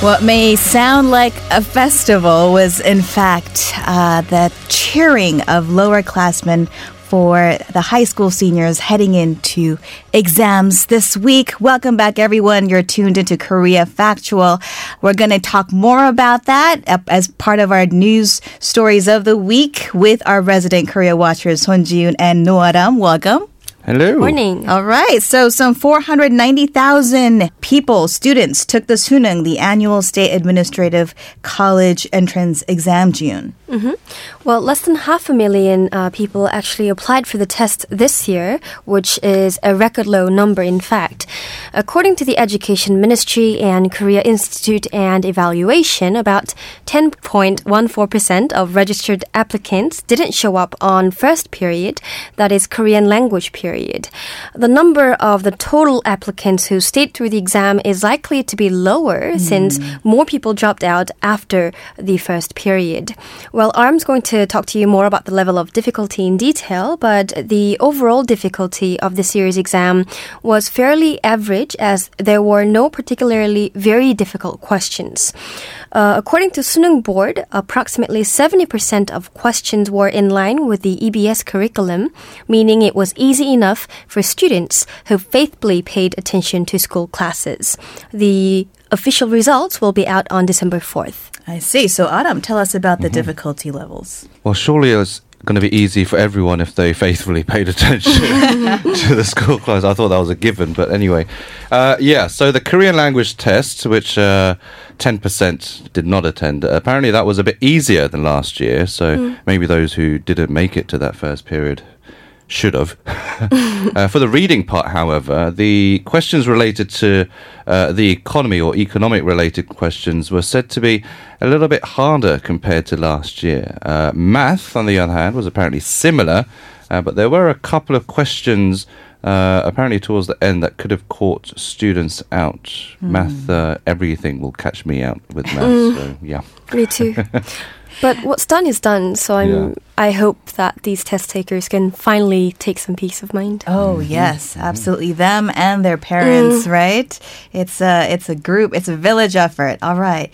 What may sound like a festival was, in fact, uh, the cheering of lowerclassmen for the high school seniors heading into exams this week. Welcome back, everyone. You're tuned into Korea Factual. We're going to talk more about that as part of our news stories of the week with our resident Korea watchers, Son Jiun and Noaram. Welcome. Hello. Morning. All right. So some 490,000 people, students took the Sunung, the annual state administrative college entrance exam, June. Mm-hmm. Well, less than half a million uh, people actually applied for the test this year, which is a record low number, in fact. According to the Education Ministry and Korea Institute and Evaluation, about 10.14% of registered applicants didn't show up on first period, that is Korean language period. The number of the total applicants who stayed through the exam is likely to be lower mm. since more people dropped out after the first period. Well, Arm's going to talk to you more about the level of difficulty in detail, but the overall difficulty of the series exam was fairly average as there were no particularly very difficult questions. Uh, according to Sunung Board, approximately 70% of questions were in line with the EBS curriculum, meaning it was easy enough for students who faithfully paid attention to school classes. The official results will be out on December 4th. I see. So, Adam, tell us about the mm-hmm. difficulty levels. Well, surely it's going to be easy for everyone if they faithfully paid attention to the school class. I thought that was a given, but anyway. Uh, yeah, so the Korean language test, which uh, 10% did not attend, apparently that was a bit easier than last year. So mm. maybe those who didn't make it to that first period should have. uh, for the reading part, however, the questions related to uh, the economy or economic related questions were said to be a little bit harder compared to last year. Uh, math, on the other hand, was apparently similar, uh, but there were a couple of questions. Uh, apparently, towards the end, that could have caught students out. Mm. Math, uh, everything will catch me out with math. Mm. So, yeah. Me too. But what's done is done. So I'm. Yeah. I hope that these test takers can finally take some peace of mind. Oh mm-hmm. yes, absolutely. Them and their parents, mm. right? It's a it's a group. It's a village effort. All right.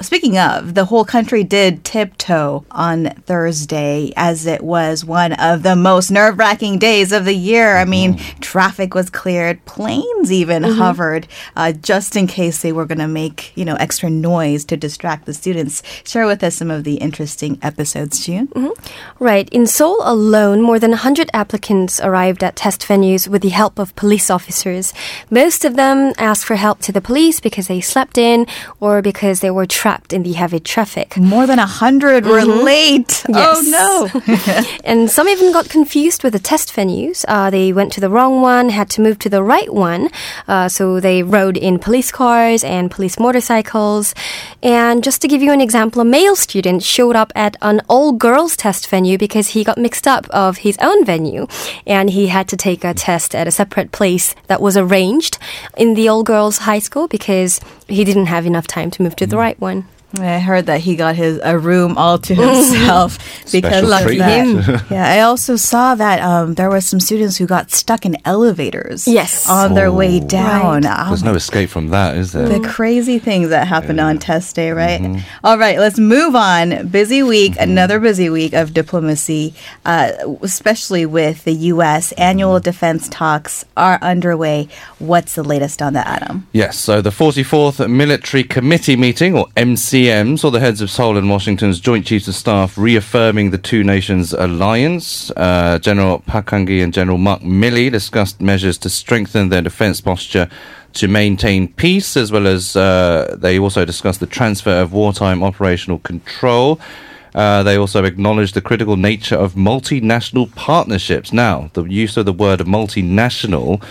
Speaking of, the whole country did tiptoe on Thursday as it was one of the most nerve wracking days of the year. I mean, mm-hmm. traffic was cleared, planes even mm-hmm. hovered uh, just in case they were going to make, you know, extra noise to distract the students. Share with us some of the interesting episodes, June. Mm-hmm. Right. In Seoul alone, more than 100 applicants arrived at test venues with the help of police officers. Most of them asked for help to the police because they slept in or because they were trapped trapped in the heavy traffic. More than a 100 were mm-hmm. late. Oh, yes. Oh no. and some even got confused with the test venues. Uh, they went to the wrong one, had to move to the right one. Uh, so they rode in police cars and police motorcycles. And just to give you an example, a male student showed up at an all girls test venue because he got mixed up of his own venue. And he had to take a test at a separate place that was arranged in the all girls high school because he didn't have enough time to move to the mm. right one. I heard that he got his a room all to himself because lucky him. yeah, I also saw that um, there were some students who got stuck in elevators. Yes, on their way oh. down. Right. Oh, There's no escape from that, is there? The crazy things that happened yeah. on test day, right? Mm-hmm. All right, let's move on. Busy week, mm-hmm. another busy week of diplomacy, uh, especially with the U.S. Annual mm-hmm. defense talks are underway. What's the latest on that, Adam? Yes, so the 44th Military Committee meeting, or MC CMs, or the heads of Seoul and Washington's Joint Chiefs of Staff, reaffirming the two nations alliance. Uh, General Park Han-gi and General Mark Milley discussed measures to strengthen their defense posture to maintain peace, as well as uh, they also discussed the transfer of wartime operational control. Uh, they also acknowledged the critical nature of multinational partnerships. Now, the use of the word multinational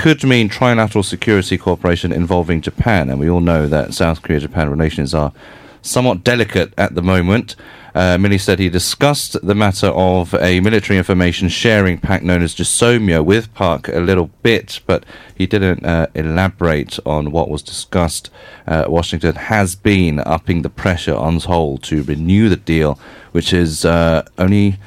could mean trilateral security cooperation involving Japan, and we all know that South Korea Japan relations are somewhat delicate at the moment. Uh, Milley said he discussed the matter of a military information sharing pact known as GSOMIA with Park a little bit, but he didn't uh, elaborate on what was discussed. Uh, Washington has been upping the pressure on Seoul to renew the deal, which is uh, only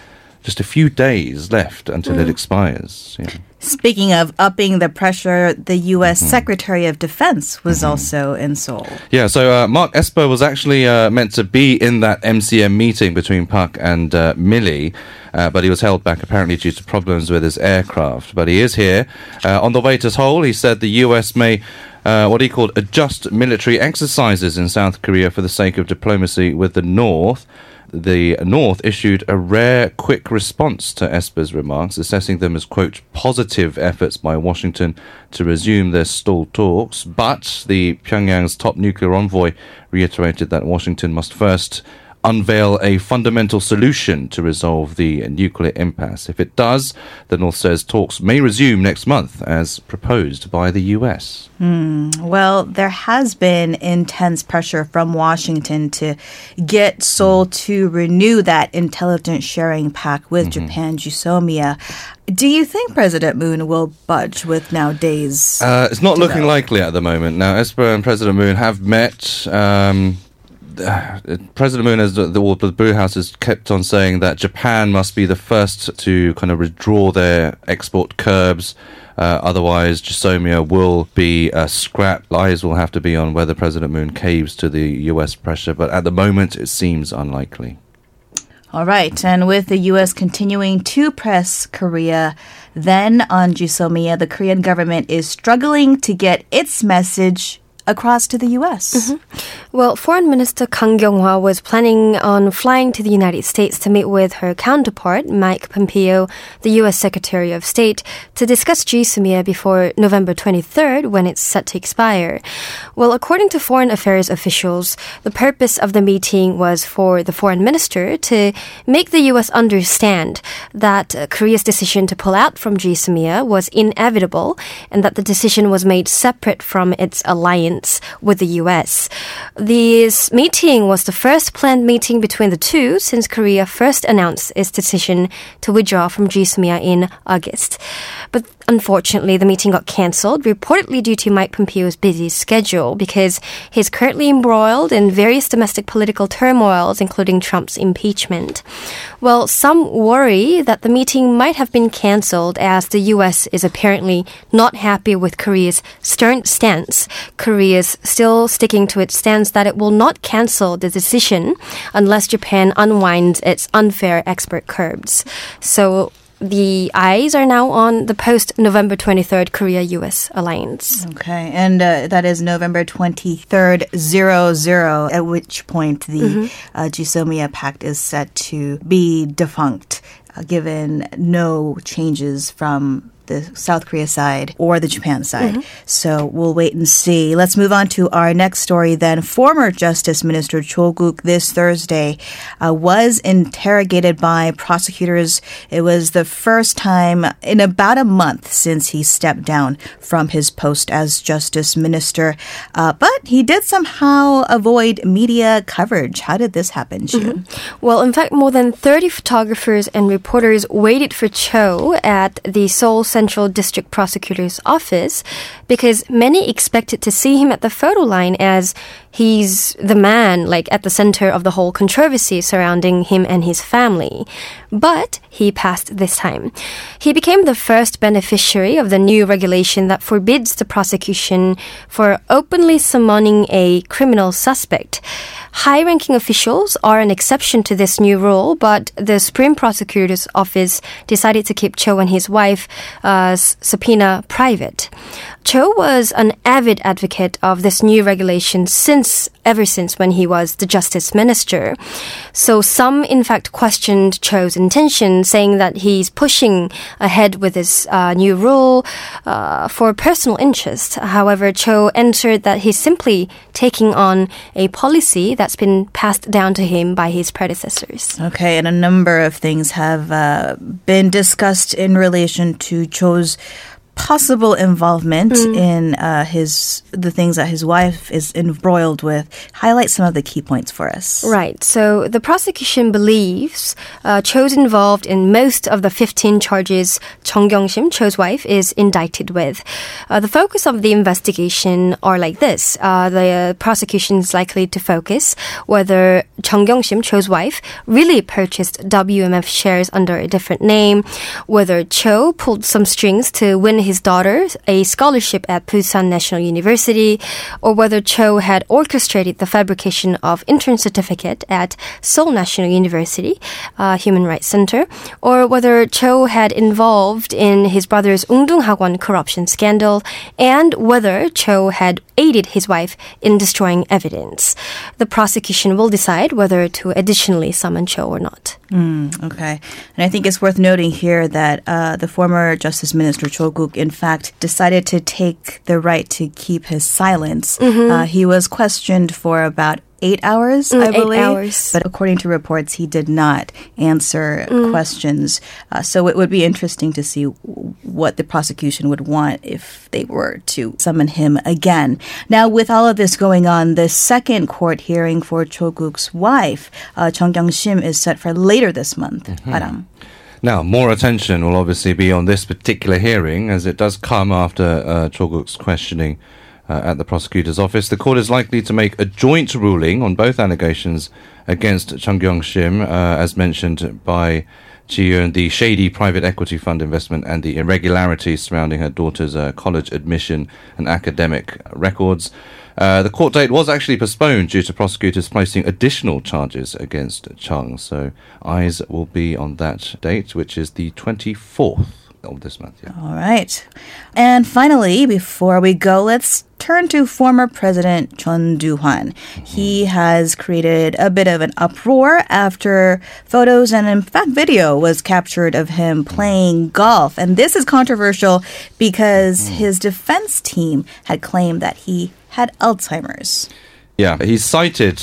just a few days left until it expires. Yeah. Speaking of upping the pressure, the U.S. Secretary of Defense was also in Seoul. Yeah, so uh, Mark Esper was actually uh, meant to be in that MCM meeting between Park and uh, Milley, uh, but he was held back apparently due to problems with his aircraft. But he is here. Uh, on the way to Seoul, he said the US may. Uh, what he called adjust military exercises in South Korea for the sake of diplomacy with the North. The North issued a rare quick response to Esper's remarks, assessing them as, quote, positive efforts by Washington to resume their stalled talks. But the Pyongyang's top nuclear envoy reiterated that Washington must first unveil a fundamental solution to resolve the nuclear impasse. If it does, the North says talks may resume next month as proposed by the US. Well, there has been intense pressure from Washington to get Seoul to renew that intelligence sharing pact with Japan, GSOMIA. Do you think President Moon will budge with now days? Uh, it's not looking likely at the moment. Now, Esper and President Moon have met. Um, uh, President Moon, as the, the, the Blue House, has kept on saying that Japan must be the first to kind of withdraw their export curbs. Uh, otherwise, GSOMIA will be uh, scrapped. Eyes will have to be on whether President Moon caves to the U.S. pressure. But at the moment, it seems unlikely. All right. And with the U.S. continuing to press Korea, then on GSOMIA, the Korean government is struggling to get its message across to the U.S. Mm-hmm. Well, Foreign Minister Kang Kyung-hwa was planning on flying to the United States to meet with her counterpart, Mike Pompeo, the U.S. Secretary of State, to discuss GSOMIA before November 23rd, when it's set to expire. Well, according to Foreign Affairs officials, the purpose of the meeting was for the Foreign Minister to make the U.S. understand that Korea's decision to pull out from GSOMIA was inevitable and that the decision was made separate from its alliance with the U.S. This meeting was the first planned meeting between the two since Korea first announced its decision to withdraw from GSOMIA in August. But unfortunately, the meeting got cancelled, reportedly due to Mike Pompeo's busy schedule, because he's currently embroiled in various domestic political turmoils, including Trump's impeachment. Well, some worry that the meeting might have been cancelled as the U.S. is apparently not happy with Korea's stern stance. Korea's still sticking to its stance that it will not cancel the decision unless Japan unwinds its unfair export curbs. So the eyes are now on the post November 23rd Korea US alliance. Okay, and uh, that is November 23rd, 00, at which point the uh, GSOMIA Pact is set to be defunct, uh, given no changes from the South Korea side or the Japan side. So we'll wait and see. Let's move on to our next story then. Former Justice Minister Cho Guk this Thursday uh, was interrogated by prosecutors. It was the first time in about a month since he stepped down from his post as Justice Minister. Uh, but he did somehow avoid media coverage. How did this happen, June? Well, in fact, more than 30 photographers and reporters waited for Cho at the Seoul Central District Prosecutor's office because many expected to see him at the photo line as he's the man, like at the center of the whole controversy surrounding him and his family. But he passed this time. He became the first beneficiary of the new regulation that forbids the prosecution for openly summoning a criminal suspect. High ranking officials are an exception to this new rule, but the Supreme Prosecutor's Office decided to keep Cho and his wife uh, subpoena private. Cho was an avid advocate of this new regulation since ever since when he was the justice minister. So some, in fact, questioned Cho's intention, saying that he's pushing ahead with this uh, new rule uh, for personal interest. However, Cho answered that he's simply taking on a policy that's been passed down to him by his predecessors. Okay, and a number of things have uh, been discussed in relation to Cho's possible involvement in uh, his the things that his wife is embroiled with. Highlight some of the key points for us. Right. So the prosecution believes uh, Cho's involved in most of the 15 charges Chung Kyung-sim, Cho's wife, is indicted with. Uh, the focus of the investigation are like this. Uh, the prosecution is likely to focus whether Chung Kyung-sim, Cho's wife, really purchased WFM shares under a different name, whether Cho pulled some strings to win his daughter a scholarship at Busan National University, or whether Cho had orchestrated the fabrication of intern certificate at Seoul National University, uh, Human Rights Center, or whether Cho had involved in his brother's Woongdong Hagwon corruption scandal, and whether Cho had aided his wife in destroying evidence. The prosecution will decide whether to additionally summon Cho or not. Okay. And I think it's worth noting here that uh, the former Justice Minister Cho Guk, in fact, decided to take the right to keep his silence. Uh, he was questioned for about eight hours, I eight believe. hours. But according to reports, he did not answer questions. Uh, so it would be interesting to see what the prosecution would want if they were to summon him again. Now, with all of this going on, the second court hearing for Cho Guk's wife, uh, Chung Kyung-sim, is set for later this month. Parang. Now, more attention will obviously be on this particular hearing as it does come after uh, Choguk's questioning uh, at the prosecutor's office. The court is likely to make a joint ruling on both allegations against Chung Kyung Shim, uh, as mentioned by Ji Yoon, the shady private equity fund investment and the irregularities surrounding her daughter's uh, college admission and academic records. Uh, the court date was actually postponed due to prosecutors placing additional charges against Chung. So eyes will be on that date, which is the 24th of this month. Yeah. All right. And finally, before we go, let's turn to former President Chun Doo-hwan. He mm-hmm. has created a bit of an uproar after photos and in fact video was captured of him mm-hmm. playing golf. And this is controversial because mm-hmm. his defense team had claimed that he had Alzheimer's. Yeah, he's cited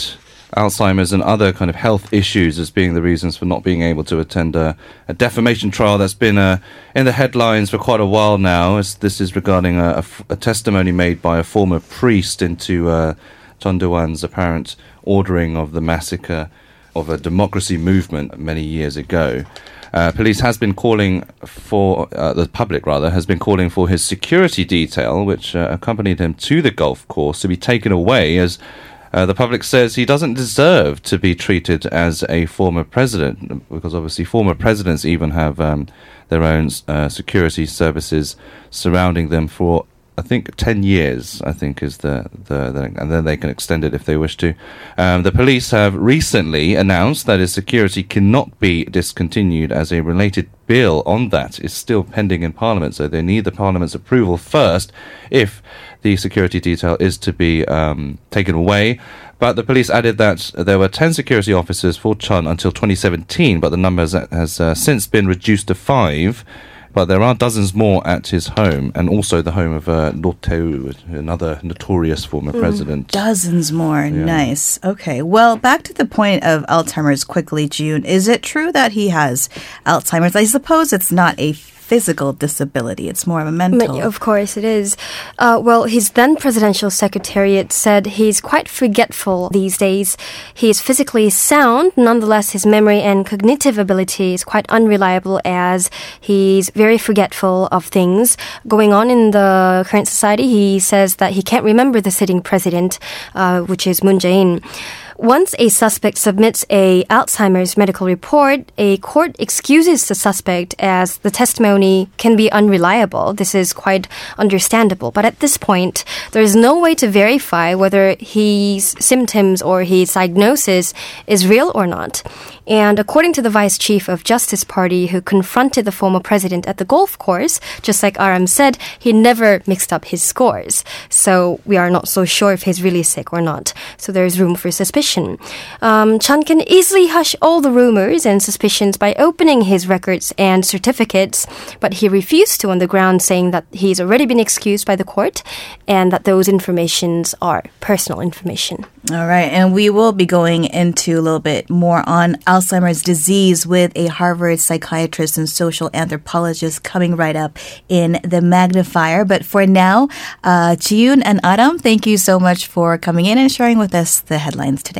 Alzheimer's and other kind of health issues as being the reasons for not being able to attend a, a defamation trial that's been uh, in the headlines for quite a while now. As this is regarding a, testimony made by a former priest into uh, Chun Doo-hwan's apparent ordering of the massacre of a democracy movement many years ago. Uh, police has been calling for uh, the public rather has been calling for his security detail, which uh, accompanied him to the golf course, to be taken away as uh, the public says he doesn't deserve to be treated as a former president because obviously former presidents even have um, their own uh, security services surrounding them for I think ten years. I think is the, the, the and then they can extend it if they wish to. Um, the police have recently announced that his security cannot be discontinued as a related bill on that is still pending in Parliament. So they need the Parliament's approval first if the security detail is to be um, taken away. But the police added that there were 10 security officers for Chun until 2017, but the number has, has uh, since been reduced to five. But there are dozens more at his home, and also the home of uh, another notorious former president. Dozens more. Nice. Okay. Well, back to the point of Alzheimer's quickly, June. Is it true that he has Alzheimer's? I suppose it's not a physical disability, it's more of a mental. But of course it is. Uh, well, his then presidential secretariat said he's quite forgetful these days. He is physically sound, nonetheless, his memory and cognitive ability is quite unreliable as he's very forgetful of things going on in the current society. He says that he can't remember the sitting president, uh, which is Moon Jae-in. Once a suspect submits a Alzheimer's medical report, a court excuses the suspect as the testimony can be unreliable. This is quite understandable. But at this point, there is no way to verify whether his symptoms or his diagnosis is real or not. And according to the vice chief of Justice Party who confronted the former president at the golf course, just like RM said, he never mixed up his scores. So we are not so sure if he's really sick or not. So there is room for suspicion information. Um, Chan can easily hush all the rumors and suspicions by opening his records and certificates, but he refused to on the ground, saying that he's already been excused by the court and that those informations are personal information. All right, and we will be going into a little bit more on Alzheimer's disease with a Harvard psychiatrist and social anthropologist coming right up in the magnifier. But for now, uh, and Adam, thank you so much for coming in and sharing with us the headlines today.